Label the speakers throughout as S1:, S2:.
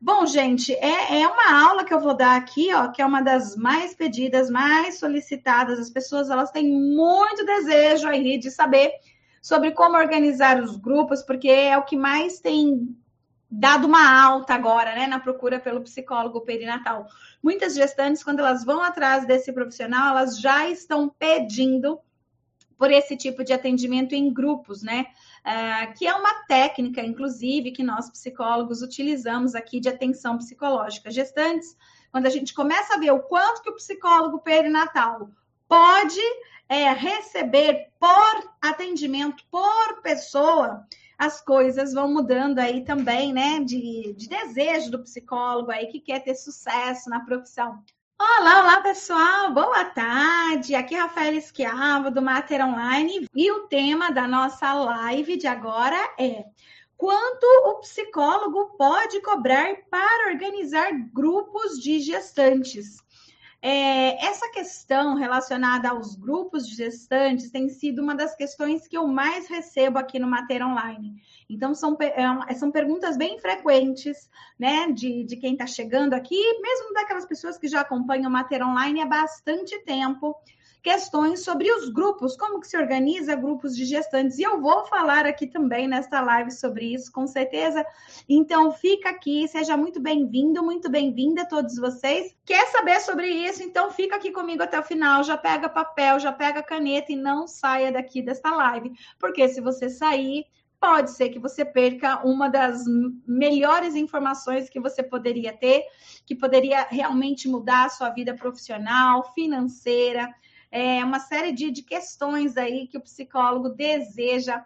S1: Bom, gente, é, é uma aula que eu vou dar aqui, ó, que é uma das mais pedidas, mais solicitadas. As pessoas elas têm muito desejo aí de saber sobre como organizar os grupos, porque é o que mais tem dado uma alta agora, né, na procura pelo psicólogo perinatal. Muitas gestantes, quando elas vão atrás desse profissional, elas já estão pedindo por esse tipo de atendimento em grupos, né? Uh, que é uma técnica, inclusive, que nós psicólogos utilizamos aqui de atenção psicológica. Gestantes, quando a gente começa a ver o quanto que o psicólogo perinatal pode é, receber por atendimento, por pessoa, as coisas vão mudando aí também, né? De, de desejo do psicólogo aí que quer ter sucesso na profissão. Olá, olá pessoal, boa tarde. Aqui é Rafael Esquiavo do Mater Online e o tema da nossa live de agora é quanto o psicólogo pode cobrar para organizar grupos de gestantes. É, essa questão relacionada aos grupos de gestantes tem sido uma das questões que eu mais recebo aqui no Mater Online. Então, são, é, são perguntas bem frequentes, né, de, de quem está chegando aqui, mesmo daquelas pessoas que já acompanham o Mater Online há bastante tempo questões sobre os grupos, como que se organiza grupos de gestantes. E eu vou falar aqui também nesta live sobre isso, com certeza. Então, fica aqui, seja muito bem-vindo, muito bem-vinda a todos vocês. Quer saber sobre isso? Então, fica aqui comigo até o final, já pega papel, já pega caneta e não saia daqui desta live, porque se você sair, pode ser que você perca uma das melhores informações que você poderia ter, que poderia realmente mudar a sua vida profissional, financeira, é, uma série de, de questões aí que o psicólogo deseja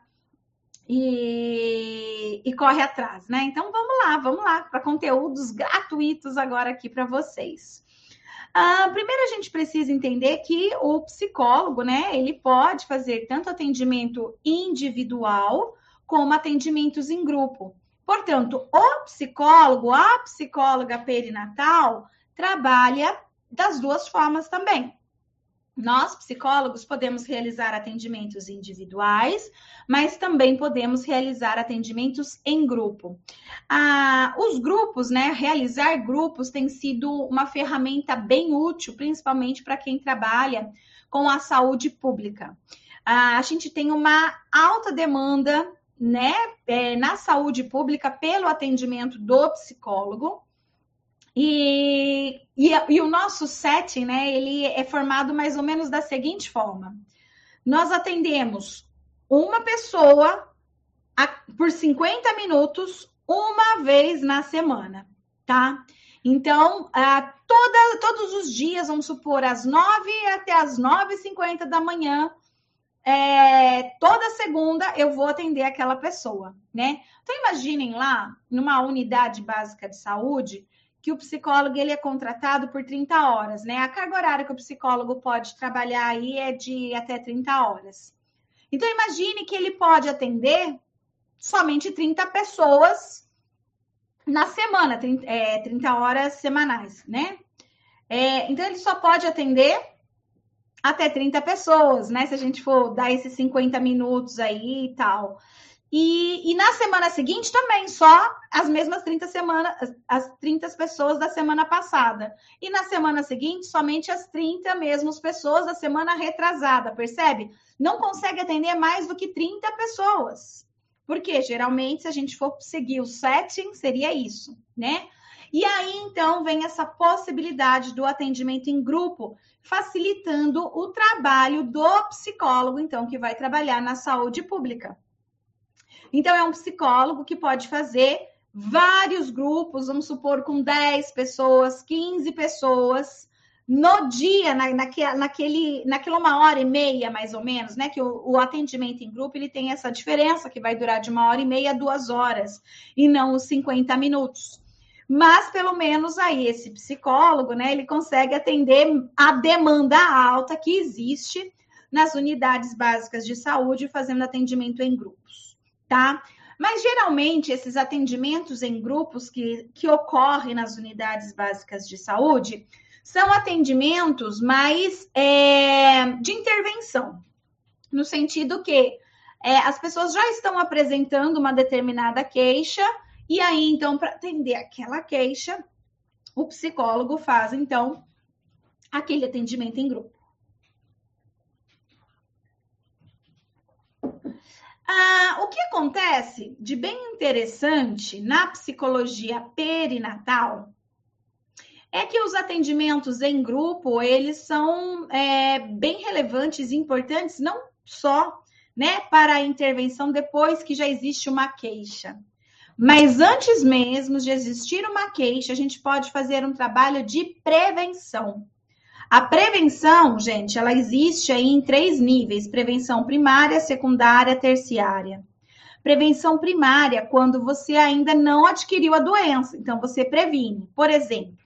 S1: e, e, corre atrás, né? Então vamos lá, vamos lá para conteúdos gratuitos agora aqui para vocês. Ah, primeiro a gente precisa entender que o psicólogo, né, ele pode fazer tanto atendimento individual como atendimentos em grupo. Portanto, o psicólogo, a psicóloga perinatal trabalha das duas formas também. Nós, psicólogos, podemos realizar atendimentos individuais, mas também podemos realizar atendimentos em grupo. Ah, os grupos, né? Realizar grupos tem sido uma ferramenta bem útil, principalmente para quem trabalha com a saúde pública. Ah, a gente tem uma alta demanda, né, é, na saúde pública pelo atendimento do psicólogo. E, e, e, o nosso setting, né, ele é formado mais ou menos da seguinte forma. Nós atendemos uma pessoa a, por 50 minutos, uma vez na semana, tá? Então, a, toda, todos os dias, vamos supor, às 9 até às 9h50 da manhã, é, toda segunda eu vou atender aquela pessoa, né? Então, imaginem lá, numa unidade básica de saúde, que o psicólogo ele é contratado por 30 horas, né? A carga horária que o psicólogo pode trabalhar aí é de até 30 horas. Então imagine que ele pode atender somente 30 pessoas na semana, 30, é, 30 horas semanais, né? É, então ele só pode atender até 30 pessoas, né? Se a gente for dar esses 50 minutos aí e tal. E, e, na semana seguinte também, só as mesmas 30 semanas, as 30 pessoas da semana passada. E na semana seguinte, somente as 30 mesmas pessoas da semana retrasada, percebe? Não consegue atender mais do que 30 pessoas. Porque geralmente, se a gente for seguir o setting, seria isso, né? E aí, então, vem essa possibilidade do atendimento em grupo, facilitando o trabalho do psicólogo, então, que vai trabalhar na saúde pública. Então, é um psicólogo que pode fazer vários grupos, vamos supor, com 10 pessoas, 15 pessoas, no dia, na, naquele, naquela uma hora e meia, mais ou menos, né? Que o, o, atendimento em grupo ele tem essa diferença, que vai durar de uma hora e meia a duas horas, e não os 50 minutos. Mas, pelo menos, aí, esse psicólogo, né, ele consegue atender a demanda alta que existe nas unidades básicas de saúde, fazendo atendimento em grupos tá? Mas geralmente esses atendimentos em grupos que, que ocorrem nas unidades básicas de saúde são atendimentos mais é, de intervenção, no sentido que é, as pessoas já estão apresentando uma determinada queixa E aí, então, para atender aquela queixa, o psicólogo faz, então, aquele atendimento em grupo. Ah, o que acontece de bem interessante na psicologia perinatal é que os atendimentos em grupo eles são é, bem relevantes e importantes não só né, para a intervenção depois que já existe uma queixa, mas antes mesmo de existir uma queixa, a gente pode fazer um trabalho de prevenção. A prevenção, gente, ela existe aí em três níveis: prevenção primária, secundária, terciária. Prevenção primária, quando você ainda não adquiriu a doença, então você previne. Por exemplo,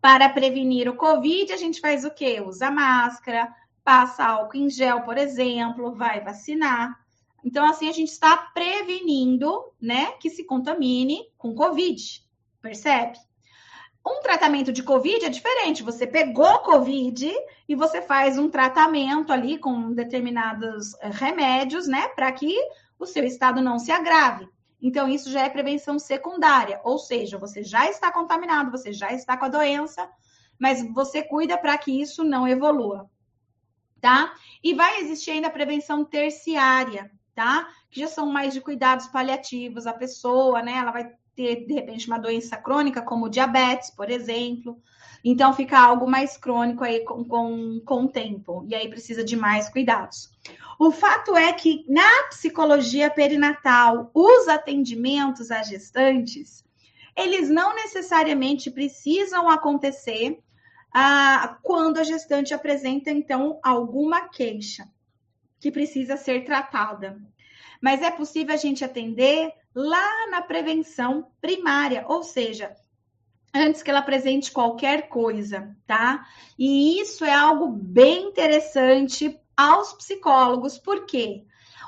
S1: para prevenir o Covid, a gente faz o quê? Usa máscara, passa álcool em gel, por exemplo, vai vacinar. Então, assim, a gente está prevenindo, né, que se contamine com Covid, percebe? Um tratamento de Covid é diferente. Você pegou Covid e você faz um tratamento ali com determinados eh, remédios, né, para que o seu estado não se agrave. Então, isso já é prevenção secundária, ou seja, você já está contaminado, você já está com a doença, mas você cuida para que isso não evolua, tá? E vai existir ainda a prevenção terciária, tá? Que já são mais de cuidados paliativos, a pessoa, né? Ela vai ter, de repente, uma doença crônica, como diabetes, por exemplo. Então, fica algo mais crônico aí com, com, com o tempo. E aí precisa de mais cuidados. O fato é que na psicologia perinatal, os atendimentos a gestantes, eles não necessariamente precisam acontecer ah, quando a gestante apresenta, então, alguma queixa que precisa ser tratada. Mas é possível a gente atender lá na prevenção primária, ou seja, antes que ela apresente qualquer coisa, tá? E isso é algo bem interessante aos psicólogos, por quê?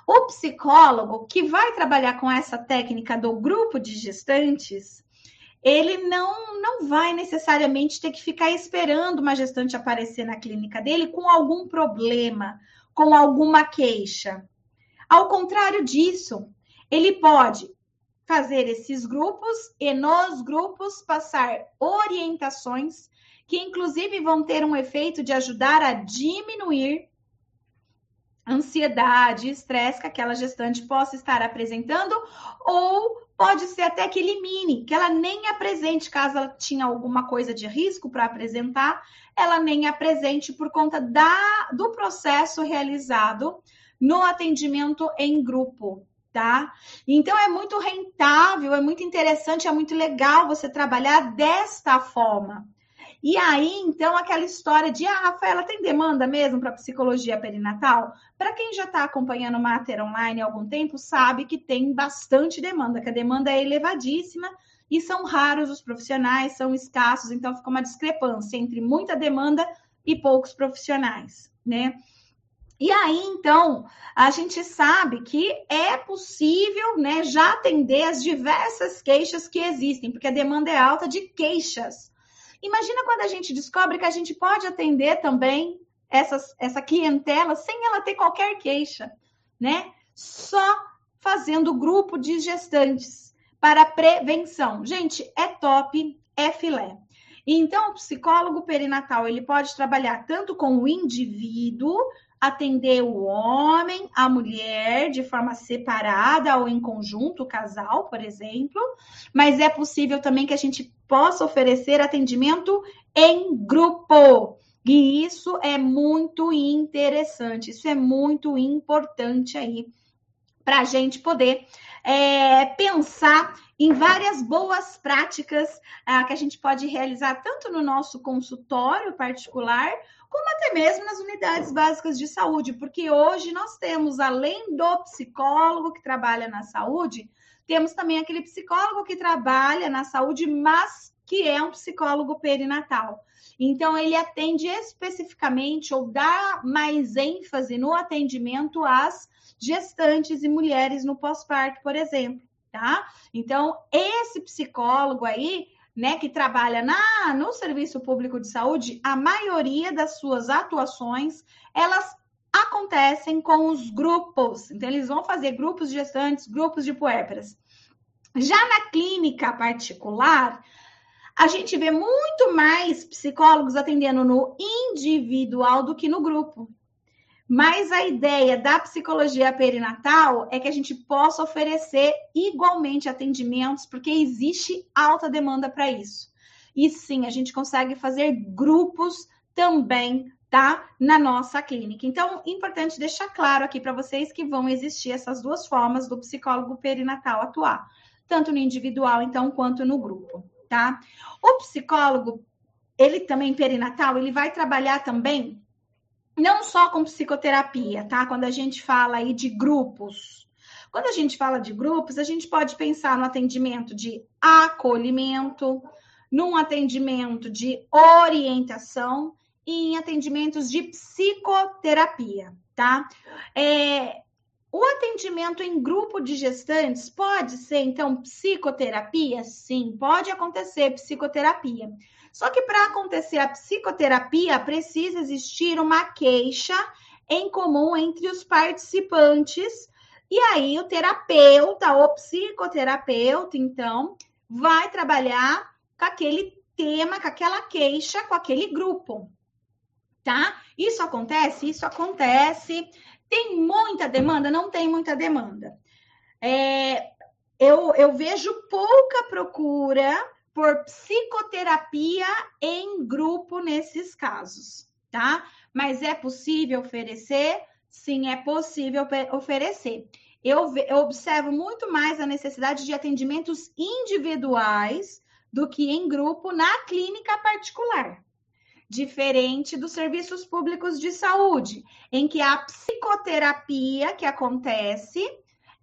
S1: O psicólogo que vai trabalhar com essa técnica do grupo de gestantes, ele não, não vai necessariamente ter que ficar esperando uma gestante aparecer na clínica dele com algum problema, com alguma queixa. Ao contrário disso, ele pode fazer esses grupos e nos grupos passar orientações que inclusive vão ter um efeito de ajudar a diminuir ansiedade, estresse que aquela gestante possa estar apresentando, ou pode ser até que elimine, que ela nem apresente, caso ela tinha alguma coisa de risco para apresentar, ela nem apresente por conta da, do processo realizado no atendimento em grupo tá? Então é muito rentável, é muito interessante, é muito legal você trabalhar desta forma. E aí, então, aquela história de, ah, Rafaela, tem demanda mesmo para psicologia perinatal? Para quem já está acompanhando o Mater Online há algum tempo, sabe que tem bastante demanda, que a demanda é elevadíssima e são raros os profissionais, são escassos, então fica uma discrepância entre muita demanda e poucos profissionais, né? E aí, então, a gente sabe que é possível né, já atender as diversas queixas que existem, porque a demanda é alta de queixas. Imagina quando a gente descobre que a gente pode atender também essas, essa clientela sem ela ter qualquer queixa, né? Só fazendo grupo de gestantes para prevenção. Gente, é top, é filé. Então, o psicólogo perinatal ele pode trabalhar tanto com o indivíduo atender o homem, a mulher de forma separada ou em conjunto, casal, por exemplo, mas é possível também que a gente possa oferecer atendimento em grupo. E isso é muito interessante, isso é muito importante aí para a gente poder é, pensar em várias boas práticas ah, que a gente pode realizar tanto no nosso consultório particular, como até mesmo nas unidades básicas de saúde, porque hoje nós temos, além do psicólogo que trabalha na saúde, temos também aquele psicólogo que trabalha na saúde, mas que é um psicólogo perinatal. Então, ele atende especificamente ou dá mais ênfase no atendimento às gestantes e mulheres no pós-parto, por exemplo, tá? Então, esse psicólogo aí, né, que trabalha na, no serviço público de saúde, a maioria das suas atuações, elas acontecem com os grupos. Então, eles vão fazer grupos de gestantes, grupos de puérperas. Já na clínica particular, a gente vê muito mais psicólogos atendendo no individual do que no grupo. Mas a ideia da psicologia perinatal é que a gente possa oferecer igualmente atendimentos, porque existe alta demanda para isso. E sim, a gente consegue fazer grupos também, tá? Na nossa clínica. Então, importante deixar claro aqui para vocês que vão existir essas duas formas do psicólogo perinatal atuar, tanto no individual, então, quanto no grupo, tá? O psicólogo, ele também perinatal, ele vai trabalhar também não só com psicoterapia, tá? Quando a gente fala aí de grupos. Quando a gente fala de grupos, a gente pode pensar no atendimento de acolhimento, num atendimento de orientação e em atendimentos de psicoterapia, tá? É, o atendimento em grupo de gestantes pode ser, então, psicoterapia? Sim, pode acontecer psicoterapia. Só que para acontecer a psicoterapia, precisa existir uma queixa em comum entre os participantes. E aí, o terapeuta, o psicoterapeuta, então, vai trabalhar com aquele tema, com aquela queixa, com aquele grupo. Tá? Isso acontece? Isso acontece. Tem muita demanda? Não tem muita demanda. É, eu, eu vejo pouca procura por psicoterapia em grupo nesses casos, tá? Mas é possível oferecer? Sim, é possível oferecer. Eu, eu observo muito mais a necessidade de atendimentos individuais do que em grupo na clínica particular. Diferente dos serviços públicos de saúde, em que a psicoterapia que acontece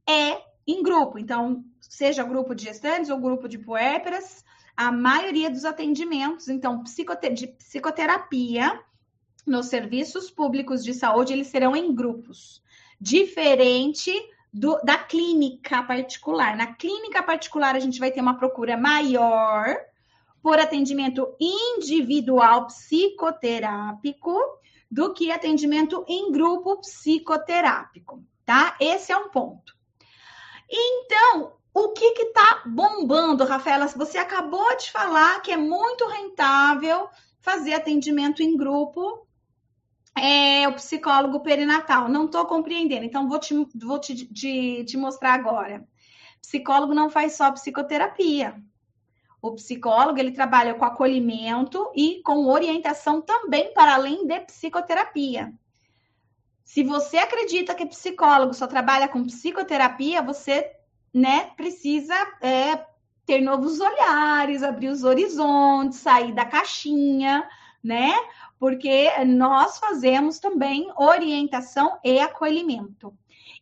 S1: é em grupo. Então, seja grupo de gestantes ou grupo de puérperas, a maioria dos atendimentos, então, de psicoterapia nos serviços públicos de saúde, eles serão em grupos, diferente do, da clínica particular. Na clínica particular, a gente vai ter uma procura maior por atendimento individual psicoterápico do que atendimento em grupo psicoterápico, tá? Esse é um ponto. Então, o que está bombando, Rafaela? Você acabou de falar que é muito rentável fazer atendimento em grupo, é, o psicólogo perinatal. Não estou compreendendo, então vou, te, vou te, te, te mostrar agora. Psicólogo não faz só psicoterapia. O psicólogo ele trabalha com acolhimento e com orientação também para além de psicoterapia. Se você acredita que psicólogo só trabalha com psicoterapia, você né, precisa é, ter novos olhares, abrir os horizontes, sair da caixinha, né? Porque nós fazemos também orientação e acolhimento.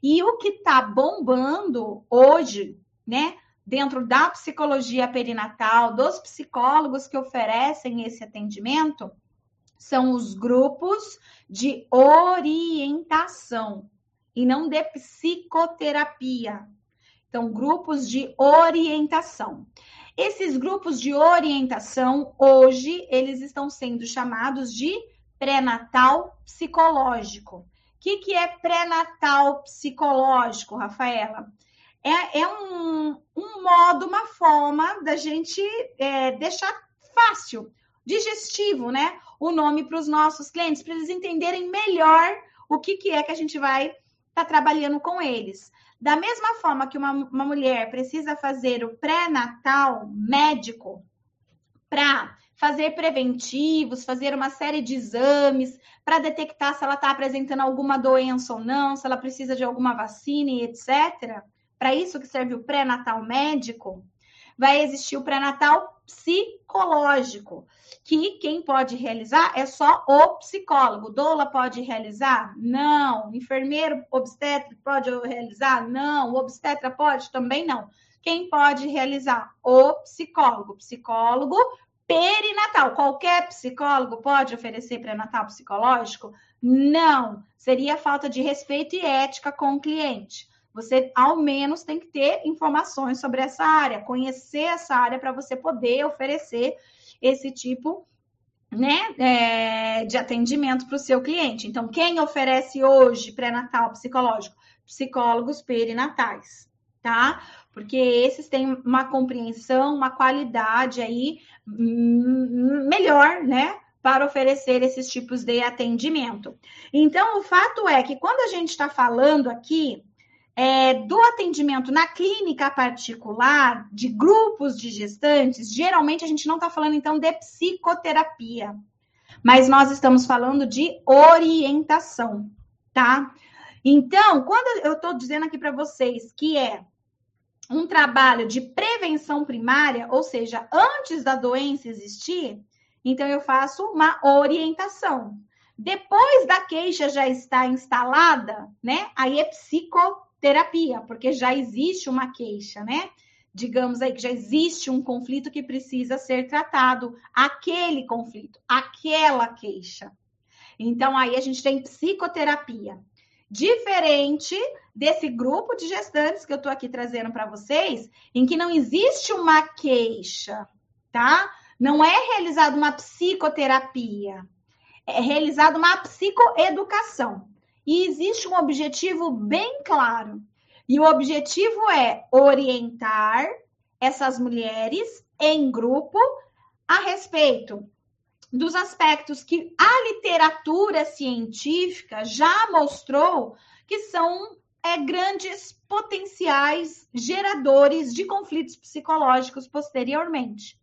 S1: E o que está bombando hoje, né, dentro da psicologia perinatal, dos psicólogos que oferecem esse atendimento, são os grupos de orientação e não de psicoterapia, então, grupos de orientação. Esses grupos de orientação, hoje, eles estão sendo chamados de pré-natal psicológico. O que, que é pré-natal psicológico, Rafaela? É, é um, um, modo, uma forma da gente é, deixar fácil, digestivo, né? O nome para os nossos clientes, para eles entenderem melhor o que, que é que a gente vai estar tá trabalhando com eles. Da mesma forma que uma, uma mulher precisa fazer o pré-natal médico para fazer preventivos, fazer uma série de exames para detectar se ela está apresentando alguma doença ou não, se ela precisa de alguma vacina e etc. Para isso que serve o pré-natal médico, vai existir o pré-natal psicológico, que quem pode realizar é só o psicólogo. Doula pode realizar? Não. Enfermeiro obstetra pode realizar? Não. O obstetra pode? Também não. Quem pode realizar? O psicólogo. Psicólogo perinatal. Qualquer psicólogo pode oferecer pré-natal psicológico? Não. Seria falta de respeito e ética com o cliente. Você, ao menos, tem que ter informações sobre essa área, conhecer essa área para você poder oferecer esse tipo né, é, de atendimento para o seu cliente. Então, quem oferece hoje pré-natal psicológico? Psicólogos perinatais, tá? porque esses têm uma compreensão, uma qualidade aí melhor, né? Para oferecer esses tipos de atendimento. Então, o fato é que quando a gente está falando aqui é, do atendimento na clínica particular, de grupos de gestantes, geralmente a gente não está falando então de psicoterapia, mas nós estamos falando de orientação, tá? Então, quando eu estou dizendo aqui para vocês que é um trabalho de prevenção primária, ou seja, antes da doença existir, então eu faço uma orientação. Depois da queixa já está instalada, né? Aí é psicoterapia, porque já existe uma queixa, né? Digamos aí que já existe um conflito que precisa ser tratado, aquele conflito, aquela queixa. Então aí a gente tem psicoterapia. Diferente desse grupo de gestantes que eu estou aqui trazendo para vocês, em que não existe uma queixa, tá? Não é realizada uma psicoterapia, é realizada uma psicoeducação. E existe um objetivo bem claro. E o objetivo é orientar essas mulheres em grupo a respeito dos aspectos que a literatura científica já mostrou que são é, grandes potenciais geradores de conflitos psicológicos posteriormente.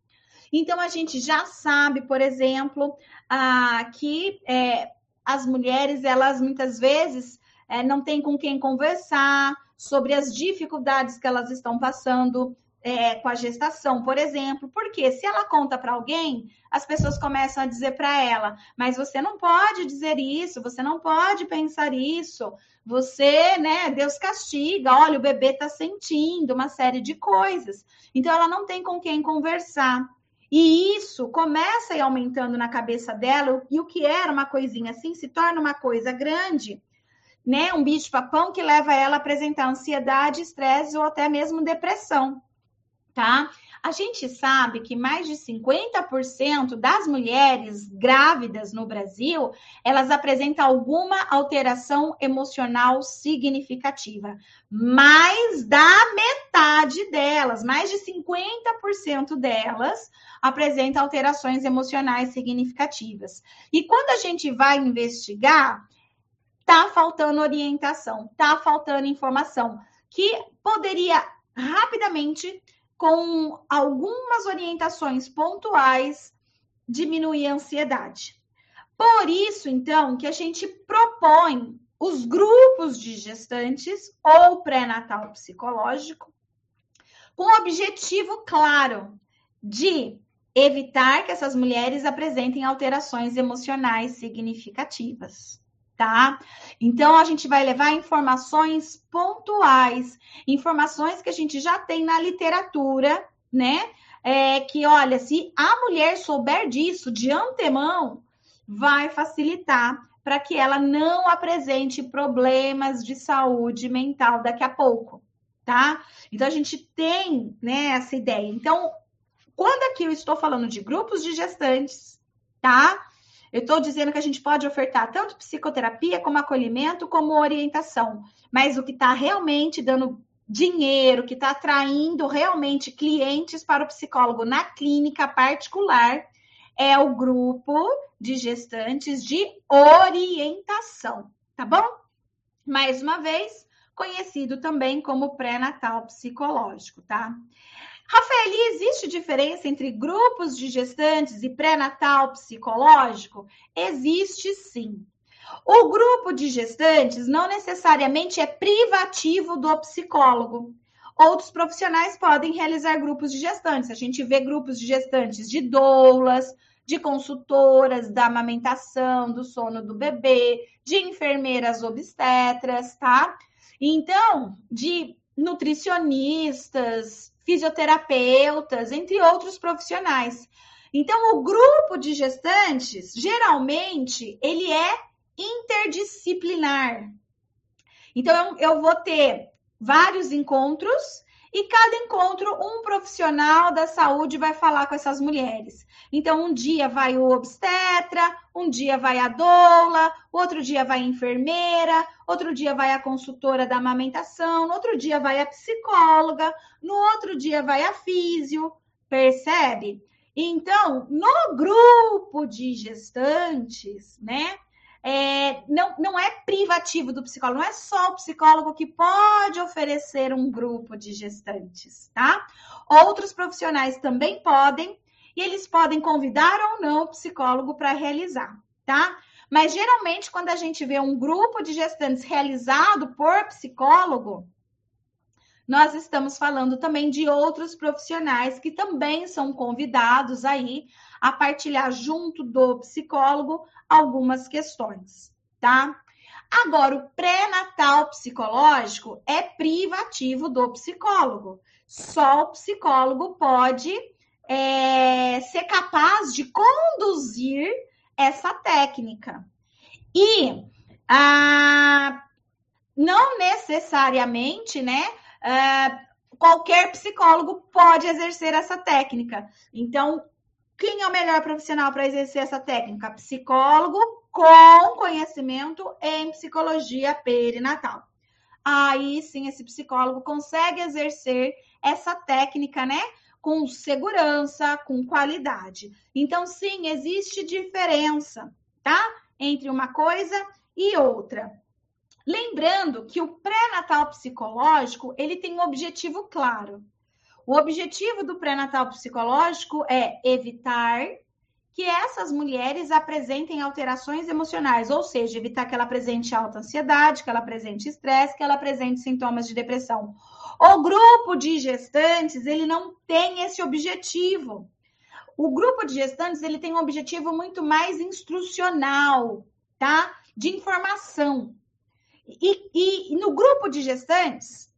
S1: Então, a gente já sabe, por exemplo, ah, que é, as mulheres, elas muitas vezes é, não têm com quem conversar sobre as dificuldades que elas estão passando é, com a gestação, por exemplo, porque se ela conta para alguém, as pessoas começam a dizer para ela: mas você não pode dizer isso, você não pode pensar isso, você, né, Deus castiga, olha, o bebê está sentindo uma série de coisas. Então, ela não tem com quem conversar. E isso começa a ir aumentando na cabeça dela, e o que era uma coisinha assim se torna uma coisa grande, né? Um bicho-papão que leva ela a apresentar ansiedade, estresse ou até mesmo depressão tá? A gente sabe que mais de 50% das mulheres grávidas no Brasil, elas apresentam alguma alteração emocional significativa. Mais da metade delas, mais de 50% delas, apresentam alterações emocionais significativas. E quando a gente vai investigar, tá faltando orientação, tá faltando informação que poderia rapidamente com algumas orientações pontuais, diminuir a ansiedade. Por isso, então, que a gente propõe os grupos de gestantes ou pré-natal psicológico com o objetivo claro de evitar que essas mulheres apresentem alterações emocionais significativas tá? Então a gente vai levar informações pontuais, informações que a gente já tem na literatura, né? É, que olha, se a mulher souber disso de antemão, vai facilitar para que ela não apresente problemas de saúde mental daqui a pouco, tá? Então a gente tem, né, essa ideia. Então, quando aqui eu estou falando de grupos de gestantes, tá? Eu estou dizendo que a gente pode ofertar tanto psicoterapia, como acolhimento, como orientação. Mas o que está realmente dando dinheiro, que está atraindo realmente clientes para o psicólogo na clínica particular, é o grupo de gestantes de orientação, tá bom? Mais uma vez, conhecido também como pré-natal psicológico, tá? Rafael, existe diferença entre grupos de gestantes e pré-natal psicológico? Existe sim. O grupo de gestantes não necessariamente é privativo do psicólogo. Outros profissionais podem realizar grupos de gestantes. A gente vê grupos de gestantes de doulas, de consultoras da amamentação, do sono do bebê, de enfermeiras obstetras, tá? Então, de nutricionistas, fisioterapeutas, entre outros profissionais. Então, o grupo de gestantes, geralmente, ele é interdisciplinar. Então, eu vou ter vários encontros e cada encontro um profissional da saúde vai falar com essas mulheres. Então, um dia vai o obstetra, um dia vai a doula, outro dia vai a enfermeira, outro dia vai a consultora da amamentação, no outro dia vai a psicóloga, no outro dia vai a físio, percebe? Então, no grupo de gestantes, né? É, não, não é privativo do psicólogo, não é só o psicólogo que pode oferecer um grupo de gestantes, tá? Outros profissionais também podem, e eles podem convidar ou não o psicólogo para realizar, tá? Mas geralmente, quando a gente vê um grupo de gestantes realizado por psicólogo, nós estamos falando também de outros profissionais que também são convidados aí a partilhar junto do psicólogo algumas questões, tá? Agora, o pré-natal psicológico é privativo do psicólogo. Só o psicólogo pode é, ser capaz de conduzir essa técnica. E ah, não necessariamente, né? Ah, qualquer psicólogo pode exercer essa técnica. Então, quem é o melhor profissional para exercer essa técnica? Psicólogo com conhecimento em psicologia perinatal. Aí sim, esse psicólogo consegue exercer essa técnica, né? Com segurança, com qualidade. Então, sim, existe diferença, tá? Entre uma coisa e outra. Lembrando que o pré-natal psicológico, ele tem um objetivo claro. O objetivo do pré-natal psicológico é evitar que essas mulheres apresentem alterações emocionais, ou seja, evitar que ela apresente alta ansiedade, que ela apresente estresse, que ela apresente sintomas de depressão. O grupo de gestantes, ele não tem esse objetivo. O grupo de gestantes, ele tem um objetivo muito mais instrucional, tá? De informação. E, e, no grupo de gestantes,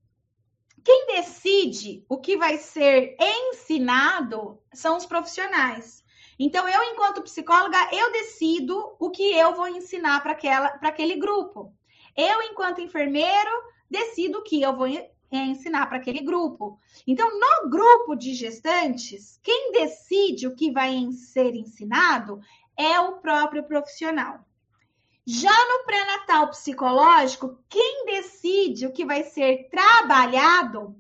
S1: quem decide o que vai ser ensinado são os profissionais. Então, eu, enquanto psicóloga, eu decido o que eu vou ensinar para aquele grupo. Eu, enquanto enfermeiro, decido o que eu vou ensinar para aquele grupo. Então, no grupo de gestantes, quem decide o que vai ser ensinado é o próprio profissional. Já no pré-natal psicológico, quem decide o que vai ser trabalhado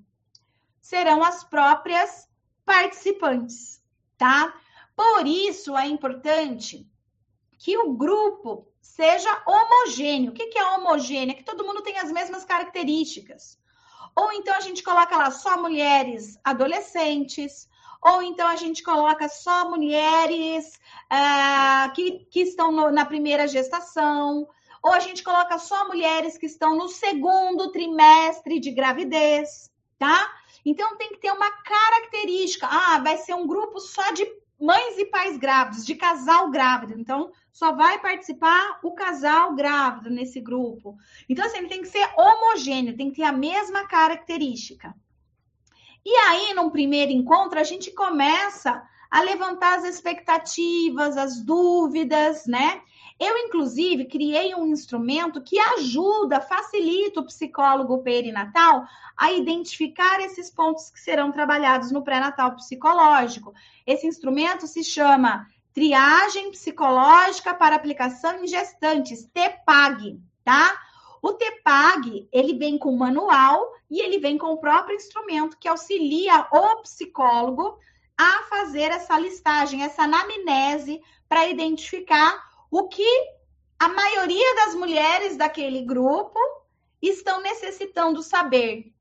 S1: serão as próprias participantes, tá? Por isso é importante que o grupo seja homogêneo. O que é homogêneo? É que todo mundo tem as mesmas características. Ou então a gente coloca lá só mulheres adolescentes, ou então a gente coloca só mulheres uh, que, que estão no, na primeira gestação, ou a gente coloca só mulheres que estão no segundo trimestre de gravidez, tá? Então tem que ter uma característica. Ah, vai ser um grupo só de mães e pais grávidos, de casal grávido. Então, só vai participar o casal grávido nesse grupo. Então, assim, ele tem que ser homogêneo, tem que ter a mesma característica. E aí, num primeiro encontro, a gente começa a levantar as expectativas, as dúvidas, né? Eu, inclusive, criei um instrumento que ajuda, facilita o psicólogo perinatal a identificar esses pontos que serão trabalhados no pré-natal psicológico. Esse instrumento se chama Triagem Psicológica para Aplicação em Gestantes, TPAG, tá? O TPAG, ele vem com manual e ele vem com o próprio instrumento que auxilia o psicólogo a fazer essa listagem, essa anamnese para identificar o que a maioria das mulheres daquele grupo estão necessitando saber,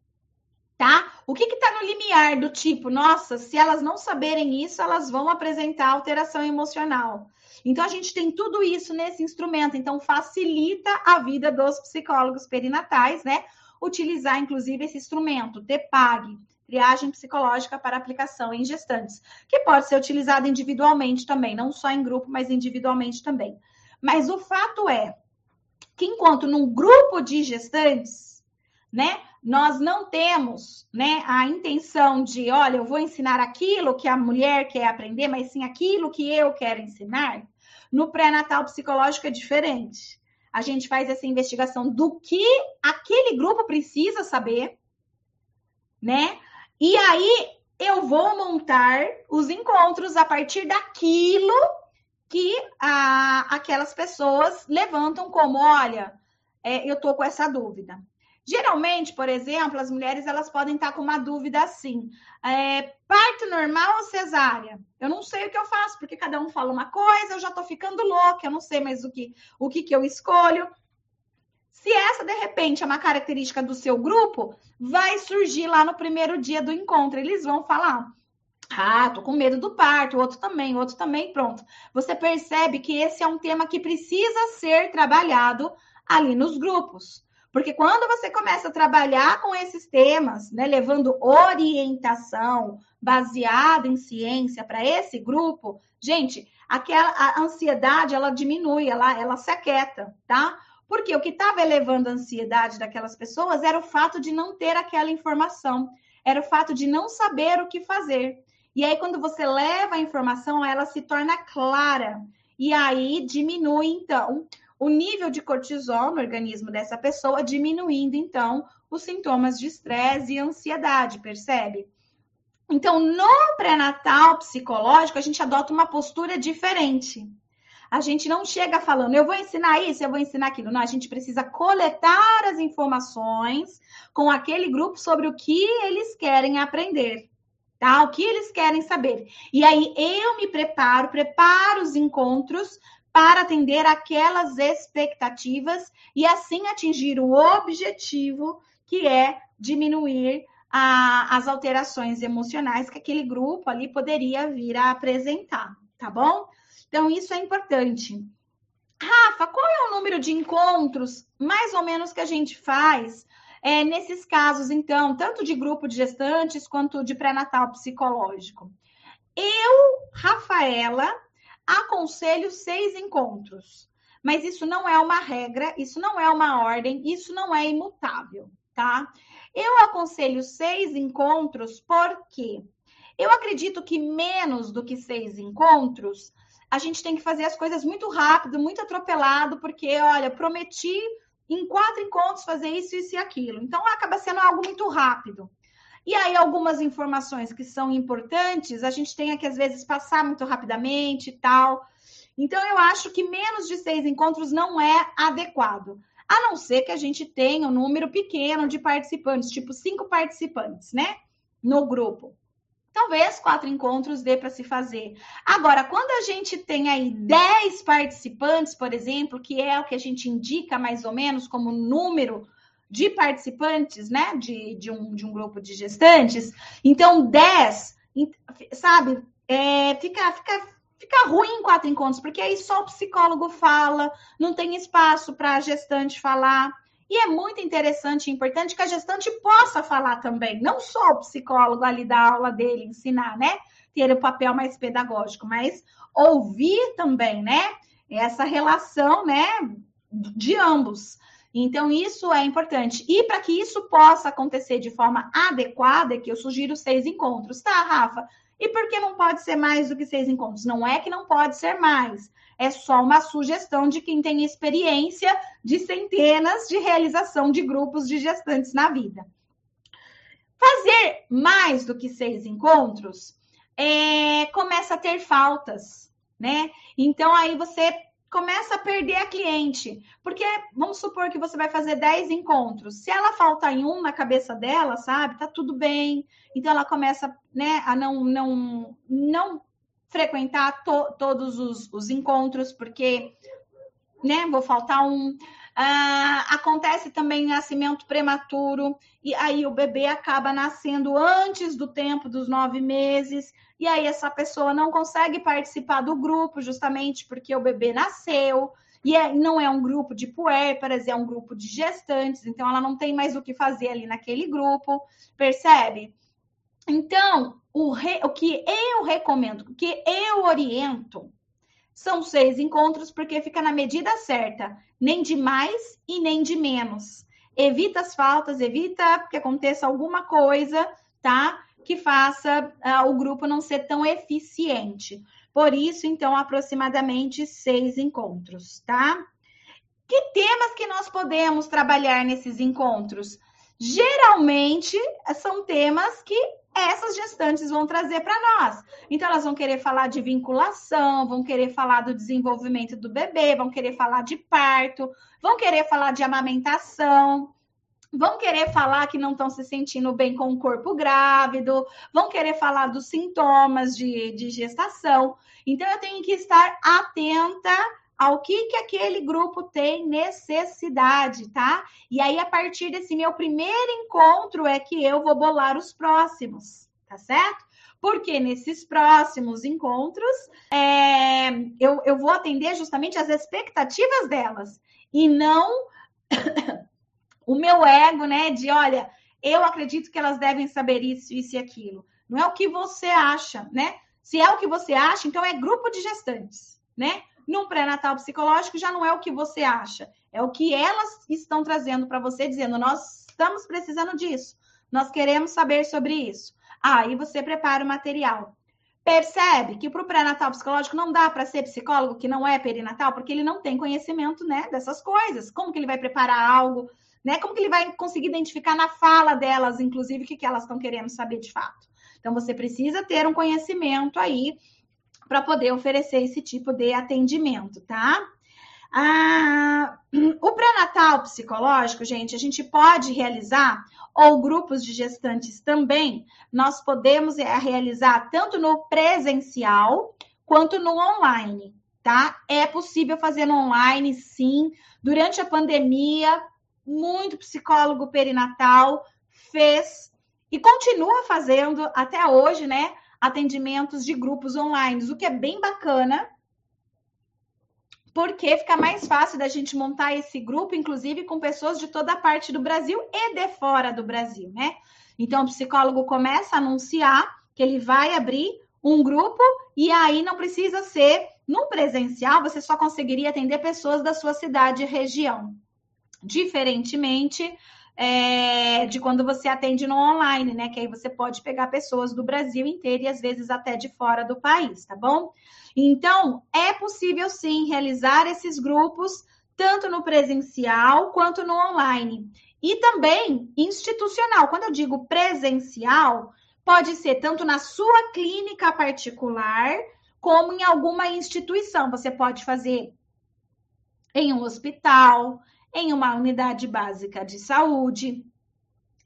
S1: tá? O que está no limiar do tipo, nossa, se elas não saberem isso, elas vão apresentar alteração emocional. Então, a gente tem tudo isso nesse instrumento. Então, facilita a vida dos psicólogos perinatais, né? Utilizar, inclusive, esse instrumento, TPAG, triagem psicológica para aplicação em gestantes, que pode ser utilizado individualmente também, não só em grupo, mas individualmente também. Mas o fato é que, enquanto num grupo de gestantes, né, nós não temos, né, a intenção de, olha, eu vou ensinar aquilo que a mulher quer aprender, mas sim aquilo que eu quero ensinar. No pré-natal psicológico é diferente. A gente faz essa investigação do que aquele grupo precisa saber, né? E aí eu vou montar os encontros a partir daquilo que a, aquelas pessoas levantam como, olha, é, eu tô com essa dúvida. Geralmente, por exemplo, as mulheres elas podem estar com uma dúvida assim: é, parto normal ou cesárea? Eu não sei o que eu faço, porque cada um fala uma coisa, eu já tô ficando louca, eu não sei mais o que, o que, que eu escolho. Se essa, de repente, é uma característica do seu grupo, vai surgir lá no primeiro dia do encontro. Eles vão falar: ah, tô com medo do parto, outro também, outro também, pronto. Você percebe que esse é um tema que precisa ser trabalhado ali nos grupos. Porque quando você começa a trabalhar com esses temas, né, levando orientação baseada em ciência para esse grupo, gente, aquela a ansiedade ela diminui, ela, ela se aquieta, tá? Porque o que estava elevando a ansiedade daquelas pessoas era o fato de não ter aquela informação, era o fato de não saber o que fazer. E aí, quando você leva a informação, ela se torna clara. E aí diminui, então, o nível de cortisol no organismo dessa pessoa, diminuindo, então, os sintomas de estresse e ansiedade, percebe? Então, no pré-natal psicológico, a gente adota uma postura diferente. A gente não chega falando, eu vou ensinar isso, eu vou ensinar aquilo. Não, a gente precisa coletar as informações com aquele grupo sobre o que eles querem aprender, tá? O que eles querem saber. E aí eu me preparo, preparo os encontros para atender aquelas expectativas e assim atingir o objetivo que é diminuir a, as alterações emocionais que aquele grupo ali poderia vir a apresentar, tá bom? Então, isso é importante. Rafa, qual é o número de encontros, mais ou menos, que a gente faz é, nesses casos, então, tanto de grupo de gestantes quanto de pré-natal psicológico? Eu, Rafaela, aconselho seis encontros. Mas isso não é uma regra, isso não é uma ordem, isso não é imutável, tá? Eu aconselho seis encontros porque eu acredito que menos do que seis encontros, a gente tem que fazer as coisas muito rápido, muito atropelado, porque, olha, prometi em quatro encontros fazer isso, isso e aquilo. Então, acaba sendo algo muito rápido. E aí, algumas informações que são importantes, a gente tem que, às vezes, passar muito rapidamente e tal. Então, eu acho que menos de seis encontros não é adequado. A não ser que a gente tenha um número pequeno de participantes, tipo cinco participantes, né? No grupo. Talvez quatro encontros dê para se fazer. Agora, quando a gente tem aí dez participantes, por exemplo, que é o que a gente indica mais ou menos como número de participantes, né, de, de, um, de um grupo de gestantes, então 10, sabe, é, fica, fica, fica ruim quatro encontros, porque aí só o psicólogo fala, não tem espaço para a gestante falar. E é muito interessante e importante que a gestante possa falar também, não só o psicólogo ali da aula dele ensinar, né? Ter o papel mais pedagógico, mas ouvir também, né? Essa relação, né? De ambos. Então, isso é importante. E para que isso possa acontecer de forma adequada, que eu sugiro seis encontros, tá, Rafa? E por que não pode ser mais do que seis encontros? Não é que não pode ser mais. É só uma sugestão de quem tem experiência de centenas de realização de grupos de gestantes na vida. Fazer mais do que seis encontros é, começa a ter faltas, né? Então aí você começa a perder a cliente. Porque vamos supor que você vai fazer 10 encontros. Se ela falta em um na cabeça dela, sabe? Tá tudo bem. Então ela começa, né, a não não não frequentar to, todos os, os encontros, porque né, vou faltar um. Ah, acontece também nascimento prematuro, e aí o bebê acaba nascendo antes do tempo dos nove meses, e aí essa pessoa não consegue participar do grupo, justamente porque o bebê nasceu, e é, não é um grupo de puérperas, é um grupo de gestantes, então ela não tem mais o que fazer ali naquele grupo, percebe? Então, o, re, o que eu recomendo, o que eu oriento, são seis encontros, porque fica na medida certa, nem de mais e nem de menos. Evita as faltas, evita que aconteça alguma coisa, tá? Que faça uh, o grupo não ser tão eficiente. Por isso, então, aproximadamente seis encontros, tá? Que temas que nós podemos trabalhar nesses encontros? Geralmente são temas que essas gestantes vão trazer para nós. Então, elas vão querer falar de vinculação, vão querer falar do desenvolvimento do bebê, vão querer falar de parto, vão querer falar de amamentação, vão querer falar que não estão se sentindo bem com o corpo grávido, vão querer falar dos sintomas de, de gestação. Então, eu tenho que estar atenta ao que, que aquele grupo tem necessidade, tá? E aí, a partir desse meu primeiro encontro, é que eu vou bolar os próximos, tá certo? Porque nesses próximos encontros, é, eu, eu vou atender justamente as expectativas delas e não o meu ego, né? De olha, eu acredito que elas devem saber isso, isso e aquilo. Não é o que você acha, né? Se é o que você acha, então é grupo de gestantes, né? Num pré-natal psicológico já não é o que você acha, é o que elas estão trazendo para você, dizendo: nós estamos precisando disso, nós queremos saber sobre isso. Aí ah, você prepara o material. Percebe que para o pré-natal psicológico não dá para ser psicólogo que não é perinatal, porque ele não tem conhecimento né, dessas coisas. Como que ele vai preparar algo? Né? Como que ele vai conseguir identificar na fala delas, inclusive, o que, que elas estão querendo saber de fato? Então, você precisa ter um conhecimento aí para poder oferecer esse tipo de atendimento, tá? Ah, o pré-natal psicológico, gente, a gente pode realizar, ou grupos de gestantes também, nós podemos é, realizar tanto no presencial quanto no online, tá? É possível fazer no online, sim. Durante a pandemia, muito psicólogo perinatal fez e continua fazendo até hoje, né? Atendimentos de grupos online, o que é bem bacana, porque fica mais fácil da gente montar esse grupo, inclusive com pessoas de toda a parte do Brasil e de fora do Brasil, né? Então, o psicólogo começa a anunciar que ele vai abrir um grupo e aí não precisa ser no presencial, você só conseguiria atender pessoas da sua cidade e região. Diferentemente é, de quando você atende no online, né? Que aí você pode pegar pessoas do Brasil inteiro e às vezes até de fora do país, tá bom? Então, é possível sim realizar esses grupos tanto no presencial quanto no online. E também institucional. Quando eu digo presencial, pode ser tanto na sua clínica particular, como em alguma instituição. Você pode fazer em um hospital, em uma unidade básica de saúde,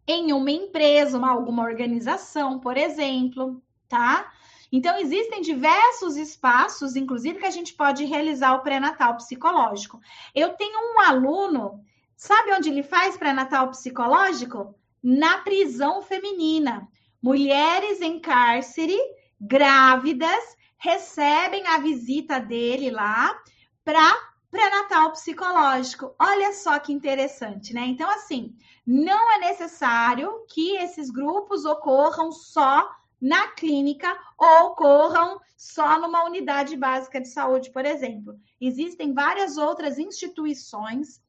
S1: em uma empresa, uma, alguma organização, por exemplo, tá? Então, existem diversos espaços, inclusive, que a gente pode realizar o pré-natal psicológico. Eu tenho um aluno, sabe onde ele faz pré-natal psicológico? Na prisão feminina. Mulheres em cárcere, grávidas, recebem a visita dele lá para pré-natal psicológico. Olha só que interessante, né? Então, assim, não é necessário que esses grupos ocorram só na clínica ou ocorram só numa unidade básica de saúde, por exemplo. Existem várias outras instituições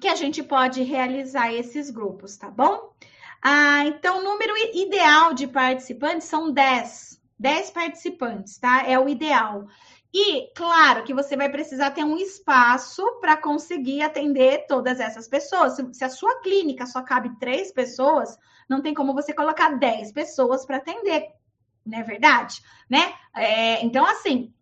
S1: que a gente pode realizar esses grupos, tá bom? Ah, então, o número ideal de participantes são 10. 10 participantes, tá? É o ideal. E, claro, que você vai precisar ter um espaço para conseguir atender todas essas pessoas. Se, se, a sua clínica só cabe três pessoas, não tem como você colocar dez pessoas para atender, não é verdade? Né? É, então, assim,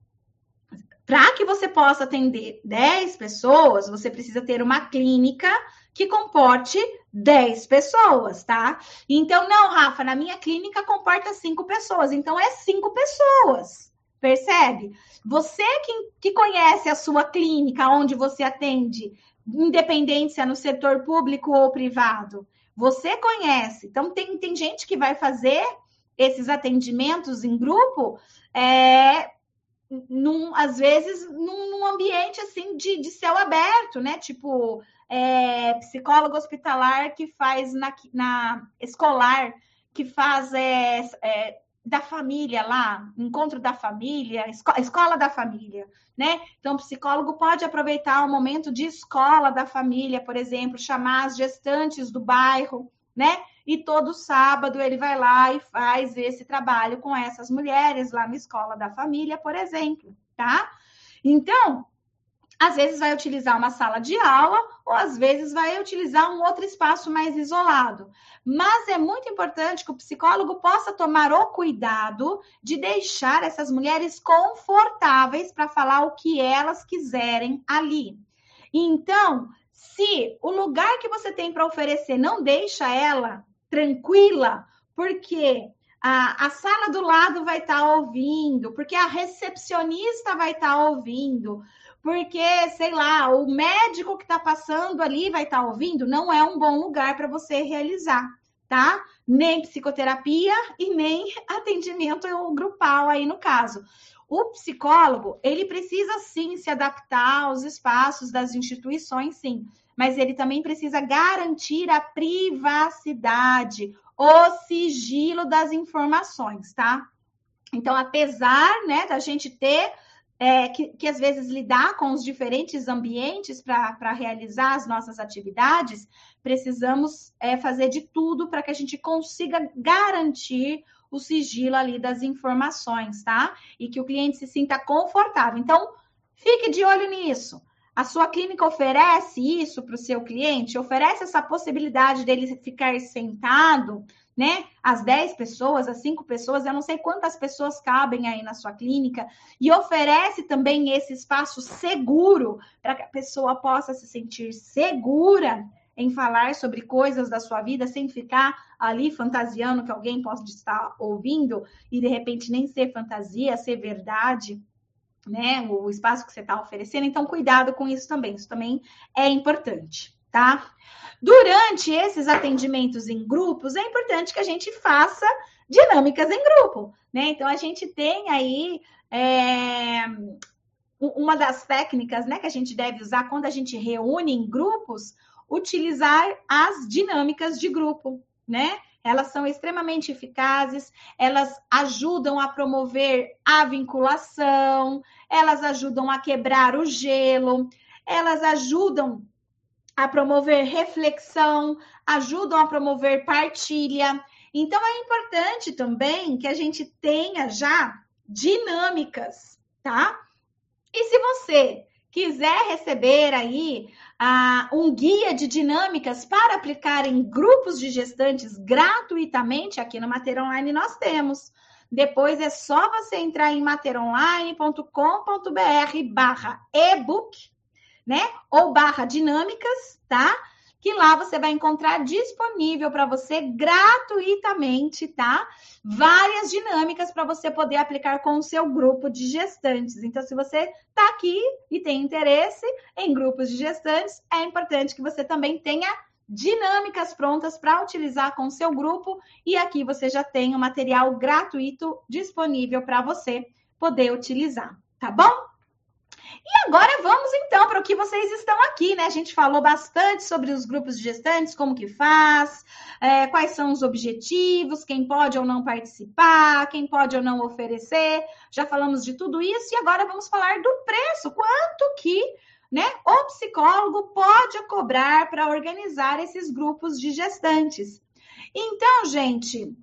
S1: para que você possa atender dez pessoas, você precisa ter uma clínica que comporte 10 pessoas, tá? Então, não, Rafa, na minha clínica comporta cinco pessoas, então é cinco pessoas. Percebe? Você que, que conhece a sua clínica, onde você atende, independência no setor público ou privado, você conhece. Então, tem, tem gente que vai fazer esses atendimentos em grupo, é, num, às vezes, num, num, ambiente assim de, de céu aberto, né? Tipo, é, psicólogo hospitalar que faz na, na escolar, que faz é, é, da família lá, encontro da família, escola da família, né? Então, o psicólogo pode aproveitar o momento de escola da família, por exemplo, chamar as gestantes do bairro, né? E todo sábado ele vai lá e faz esse trabalho com essas mulheres lá na escola da família, por exemplo, tá? Então, às vezes vai utilizar uma sala de aula ou às vezes vai utilizar um outro espaço mais isolado. Mas é muito importante que o psicólogo possa tomar o cuidado de deixar essas mulheres confortáveis para falar o que elas quiserem ali. Então, se o lugar que você tem para oferecer não deixa ela tranquila, porque a, a sala do lado vai estar tá ouvindo, porque a recepcionista vai estar tá ouvindo, porque, sei lá, o médico que está passando ali vai estar tá ouvindo, não é um bom lugar para você realizar, tá? Nem psicoterapia e nem atendimento grupal aí no caso. O psicólogo, ele precisa sim se adaptar aos espaços das instituições, sim, mas ele também precisa garantir a privacidade, o sigilo das informações, tá? Então, apesar, né, da gente ter é, que, que, às vezes lidar com os diferentes ambientes para realizar as nossas atividades, precisamos é, fazer de tudo para que a gente consiga garantir o sigilo ali das informações, tá? E que o cliente se sinta confortável. Então, fique de olho nisso. A sua clínica oferece isso para o seu cliente? Oferece essa possibilidade dele ficar sentado né? As 10 pessoas, as 5 pessoas, eu não sei quantas pessoas cabem aí na sua clínica, e oferece também esse espaço seguro para que a pessoa possa se sentir segura em falar sobre coisas da sua vida sem ficar ali fantasiando que alguém possa estar ouvindo e de repente nem ser fantasia, ser verdade, né? O espaço que você está oferecendo. Então, cuidado com isso também. Isso também é importante, tá? Durante esses atendimentos em grupos, é importante que a gente faça dinâmicas em grupo, né? Então, a gente tem aí é, uma das técnicas né, que a gente deve usar quando a gente reúne em grupos, utilizar as dinâmicas de grupo, né? Elas são extremamente eficazes, elas ajudam a promover a vinculação, elas ajudam a quebrar o gelo, elas ajudam a promover reflexão, ajudam a promover partilha. Então, é importante também que a gente tenha já dinâmicas, tá? E se você quiser receber aí um guia de dinâmicas para aplicar em grupos de gestantes gratuitamente aqui no Mater Online, nós temos. Depois é só você entrar em materonline.com.br barra ebook né? Ou barra dinâmicas, tá? Que lá você vai encontrar disponível para você gratuitamente, tá? Várias dinâmicas para você poder aplicar com o seu grupo de gestantes. Então, se você está aqui e tem interesse em grupos de gestantes, é importante que você também tenha dinâmicas prontas para utilizar com o seu grupo. E aqui você já tem o material gratuito disponível para você poder utilizar, tá bom? E agora vamos então para o que vocês estão aqui, né? A gente falou bastante sobre os grupos de gestantes, como que faz, é, quais são os objetivos, quem pode ou não participar, quem pode ou não oferecer. Já falamos de tudo isso e agora vamos falar do preço, quanto que né, o psicólogo pode cobrar para organizar esses grupos de gestantes. Então, gente,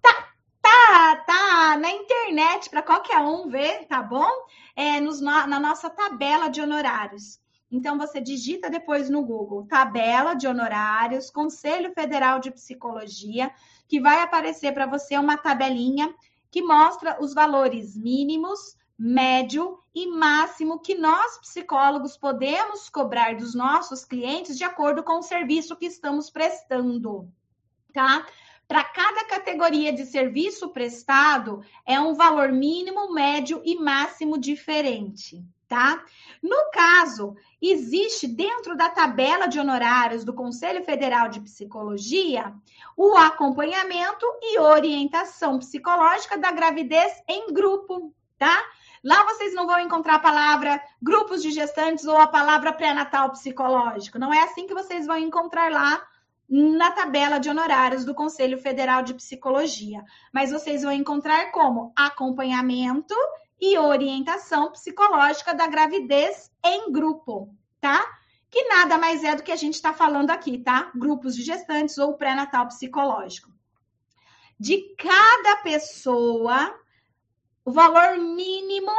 S1: tá, tá, tá na internet para qualquer um ver, tá bom? É, nos, na nossa tabela de honorários. Então, você digita depois no Google tabela de honorários, Conselho Federal de Psicologia, que vai aparecer para você uma tabelinha que mostra os valores mínimos, médio e máximo que nós psicólogos podemos cobrar dos nossos clientes de acordo com o serviço que estamos prestando, tá? Para cada categoria de serviço prestado, é um valor mínimo, médio e máximo diferente, tá? No caso, existe dentro da tabela de honorários do Conselho Federal de Psicologia o acompanhamento e orientação psicológica da gravidez em grupo, tá? Lá vocês não vão encontrar a palavra grupos de gestantes ou a palavra pré-natal psicológico. Não é assim que vocês vão encontrar lá na tabela de honorários do Conselho Federal de Psicologia. Mas vocês vão encontrar como acompanhamento e orientação psicológica da gravidez em grupo, tá? Que nada mais é do que a gente está falando aqui, tá? Grupos de gestantes ou pré-natal psicológico. De cada pessoa, o valor mínimo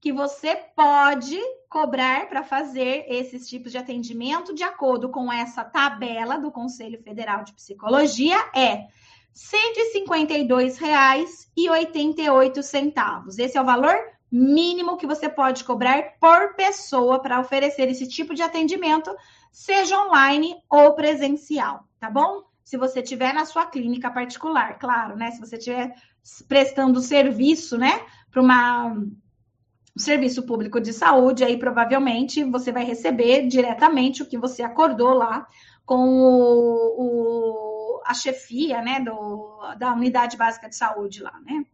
S1: que você pode cobrar para fazer esses tipos de atendimento de acordo com essa tabela do Conselho Federal de Psicologia é R$ 152,88. Esse é o valor mínimo que você pode cobrar por pessoa para oferecer esse tipo de atendimento, seja online ou presencial, tá bom? Se você tiver na sua clínica particular, claro, né? Se você estiver prestando serviço, né, para uma um serviço público de saúde, aí provavelmente você vai receber diretamente o que você acordou lá com o, o, a chefia, né, do, da unidade básica de saúde lá, né?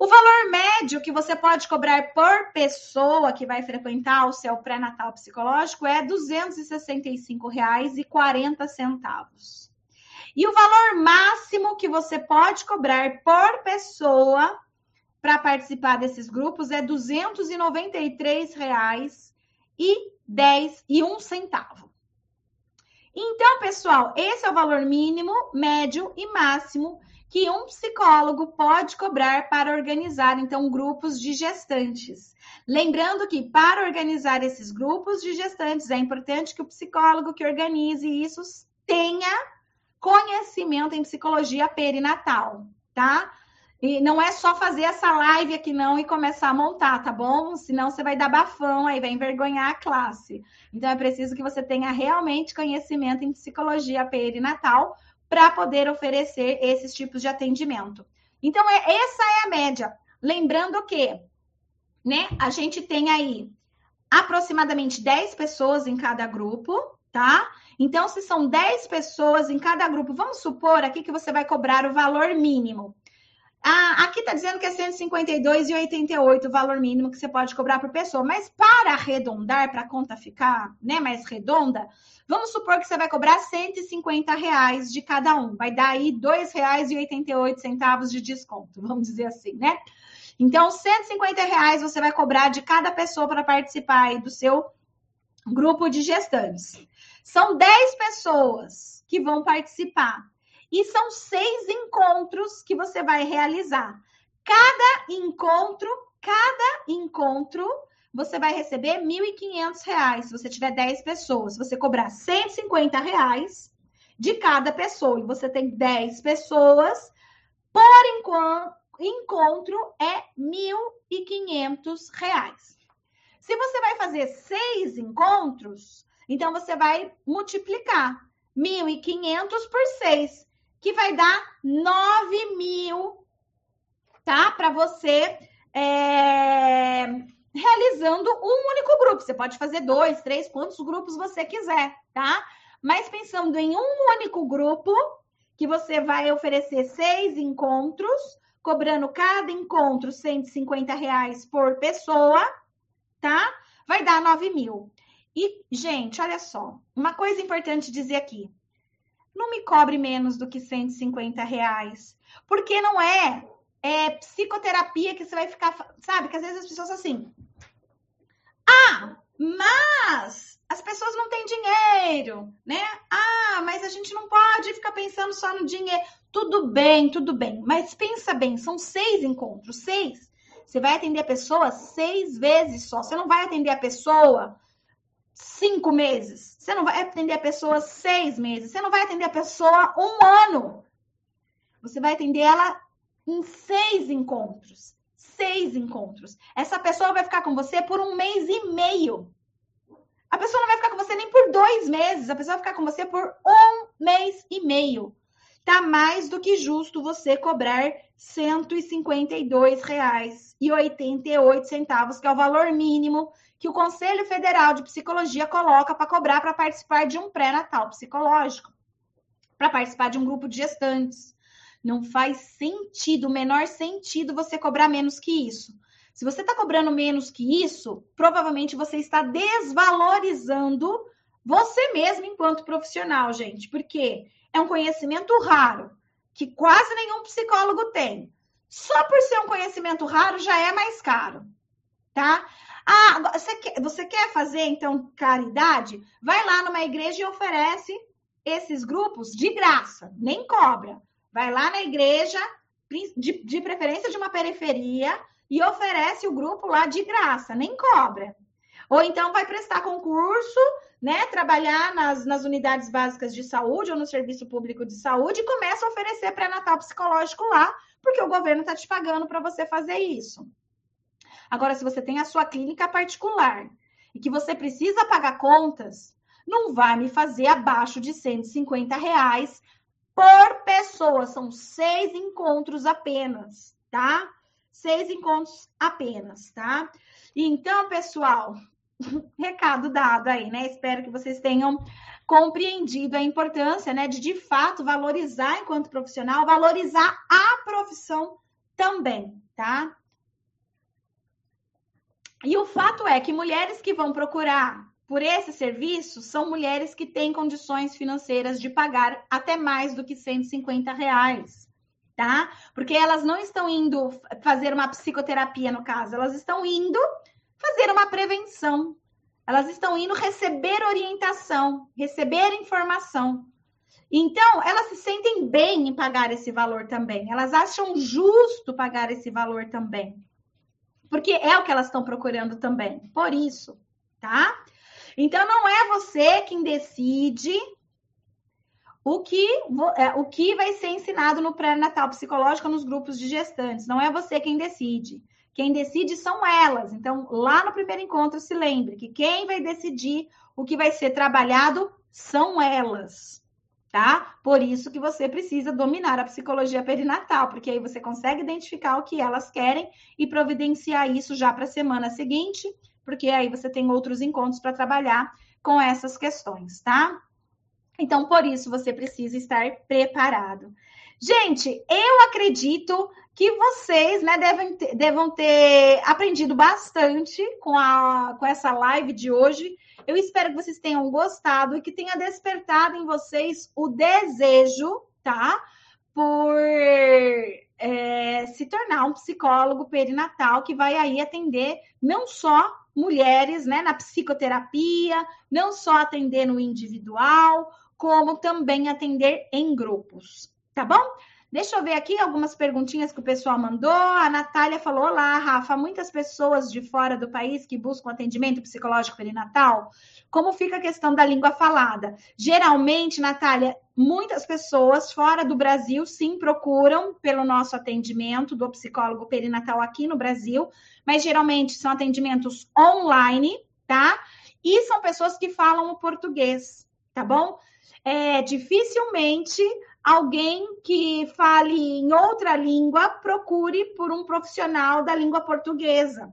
S1: O valor médio que você pode cobrar por pessoa que vai frequentar o seu pré-natal psicológico é R$ 265,40. E o valor máximo que você pode cobrar por pessoa para participar desses grupos é R$ 293,10 e um centavo. Então, pessoal, esse é o valor mínimo, médio e máximo que um psicólogo pode cobrar para organizar, então, grupos de gestantes. Lembrando que, para organizar esses grupos de gestantes, é importante que o psicólogo que organize isso tenha conhecimento em psicologia perinatal, tá? E não é só fazer essa live aqui, não, e começar a montar, tá bom? Senão você vai dar bafão, aí vai envergonhar a classe. Então, é preciso que você tenha realmente conhecimento em psicologia perinatal para poder oferecer esses tipos de atendimento. Então, é, essa é a média. Lembrando que, né, a gente tem aí aproximadamente 10 pessoas em cada grupo, tá? Então, se são 10 pessoas em cada grupo, vamos supor aqui que você vai cobrar o valor mínimo. Ah, aqui está dizendo que é 152,88 o valor mínimo que você pode cobrar por pessoa. Mas para arredondar, para a conta ficar né, mais redonda, vamos supor que você vai cobrar 150 reais de cada um. Vai dar aí R$ 2,88 de desconto, vamos dizer assim, né? Então, 150 reais você vai cobrar de cada pessoa para participar do seu grupo de gestantes. São 10 pessoas que vão participar. E são seis encontros que você vai realizar. Cada encontro, cada encontro, você vai receber R$ 1.500 se você tiver 10 pessoas. Você cobrar 150 reais de cada pessoa e você tem 10 pessoas, por encontro é R$ 1.500. Se você vai fazer seis encontros, então você vai multiplicar 1.500 por 6 que vai dar 9 mil, tá? Para você é, realizando um único grupo. Você pode fazer dois, três, quantos grupos você quiser, tá? Mas pensando em um único grupo, que você vai oferecer seis encontros, cobrando cada encontro 150 reais por pessoa, tá? Vai dar 9 mil. E, gente, olha só, uma coisa importante dizer aqui não me cobre menos do que 150 reais. Porque não é, é psicoterapia que você vai ficar, sabe? Que às vezes as pessoas assim. Ah, mas as pessoas não têm dinheiro, né? Ah, mas a gente não pode ficar pensando só no dinheiro. Tudo bem, tudo bem. Mas pensa bem, são seis encontros, seis. Você vai atender a pessoa seis vezes só. Você não vai atender a pessoa cinco meses. Você não vai atender a pessoa seis meses. Você não vai atender a pessoa um ano. Você vai atender ela em seis encontros. Seis encontros. Essa pessoa vai ficar com você por um mês e meio. A pessoa não vai ficar com você nem por dois meses. A pessoa vai ficar com você por um mês e meio. Tá mais do que justo você cobrar 152,88, que é o valor mínimo que o Conselho Federal de Psicologia coloca para cobrar para participar de um pré-natal psicológico, para participar de um grupo de gestantes. Não faz sentido, o menor sentido você cobrar menos que isso. Se você está cobrando menos que isso, provavelmente você está desvalorizando você mesmo enquanto profissional, gente, porque é um conhecimento raro que quase nenhum psicólogo tem. Só por ser um conhecimento raro já é mais caro, tá? Ah, você quer, você quer fazer, então, caridade? Vai lá numa igreja e oferece esses grupos de graça, nem cobra. Vai lá na igreja, de, de preferência de uma periferia, e oferece o grupo lá de graça, nem cobra. Ou então vai prestar concurso, né? Trabalhar nas, nas unidades básicas de saúde ou no serviço público de saúde e começa a oferecer pré-natal psicológico lá, porque o governo está te pagando para você fazer isso. Agora, se você tem a sua clínica particular e que você precisa pagar contas, não vai me fazer abaixo de 150 reais por pessoa. São seis encontros apenas, tá? Seis encontros apenas, tá? Então, pessoal, recado dado aí, né? Espero que vocês tenham compreendido a importância, né, de de fato valorizar enquanto profissional, valorizar a profissão também, tá? E o fato é que mulheres que vão procurar por esse serviço são mulheres que têm condições financeiras de pagar até mais do que 150 reais, tá? Porque elas não estão indo fazer uma psicoterapia, no caso, elas estão indo fazer uma prevenção. Elas estão indo receber orientação, receber informação. Então, elas se sentem bem em pagar esse valor também. Elas acham justo pagar esse valor também. Porque é o que elas estão procurando também. Por isso, tá? Então, não é você quem decide o que, é, o que vai ser ensinado no pré-natal psicológico nos grupos de gestantes. Não é você quem decide. Quem decide são elas. Então, lá no primeiro encontro, se lembre que quem vai decidir o que vai ser trabalhado são elas, tá? Por isso que você precisa dominar a psicologia perinatal, porque aí você consegue identificar o que elas querem e providenciar isso já para a semana seguinte, porque aí você tem outros encontros para trabalhar com essas questões, tá? Então, por isso, você precisa estar preparado. Gente, eu acredito que vocês né, devem, ter, devem ter aprendido bastante com, a, com essa live de hoje. Eu espero que vocês tenham gostado e que tenha despertado em vocês o desejo, tá? Por é, se tornar um psicólogo perinatal que vai aí atender não só mulheres, né, na psicoterapia, não só atender no individual, como também atender em grupos tá bom? Deixa eu ver aqui algumas perguntinhas que o pessoal mandou. A Natália falou: Olá, Rafa, muitas pessoas de fora do país que buscam atendimento psicológico perinatal. Como fica a questão da língua falada? Geralmente, Natália, muitas pessoas fora do Brasil sim procuram pelo nosso atendimento do psicólogo perinatal aqui no Brasil, mas geralmente são atendimentos online, tá? E são pessoas que falam o português, tá bom? É, dificilmente alguém que fale em outra língua procure por um profissional da língua portuguesa.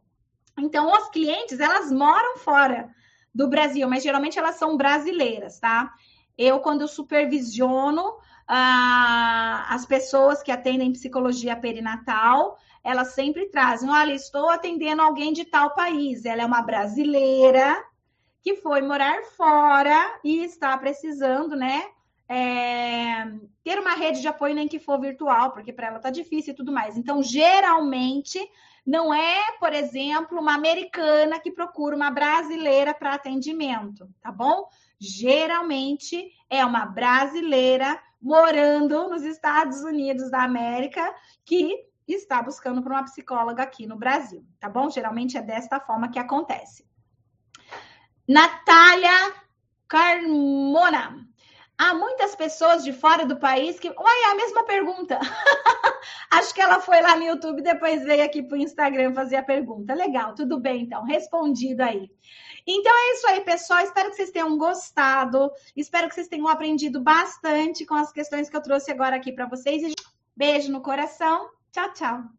S1: Então, os clientes, elas moram fora do Brasil, mas geralmente elas são brasileiras, tá? Eu, quando supervisiono ah, as pessoas que atendem psicologia perinatal, elas sempre trazem: olha, estou atendendo alguém de tal país, ela é uma brasileira que foi morar fora e está precisando, né, é, ter uma rede de apoio nem que for virtual, porque para ela tá difícil e tudo mais. Então, geralmente, não é, por exemplo, uma americana que procura uma brasileira para atendimento, tá bom? Geralmente é uma brasileira morando nos Estados Unidos da América que está buscando por uma psicóloga aqui no Brasil, tá bom? Geralmente é desta forma que acontece. Natália Carmona. Há muitas pessoas de fora do país que. Uai, é a mesma pergunta. Acho que ela foi lá no YouTube depois veio aqui para o Instagram fazer a pergunta. Legal, tudo bem, então. Respondido aí. Então é isso aí, pessoal. Espero que vocês tenham gostado. Espero que vocês tenham aprendido bastante com as questões que eu trouxe agora aqui para vocês. Beijo no coração. Tchau, tchau.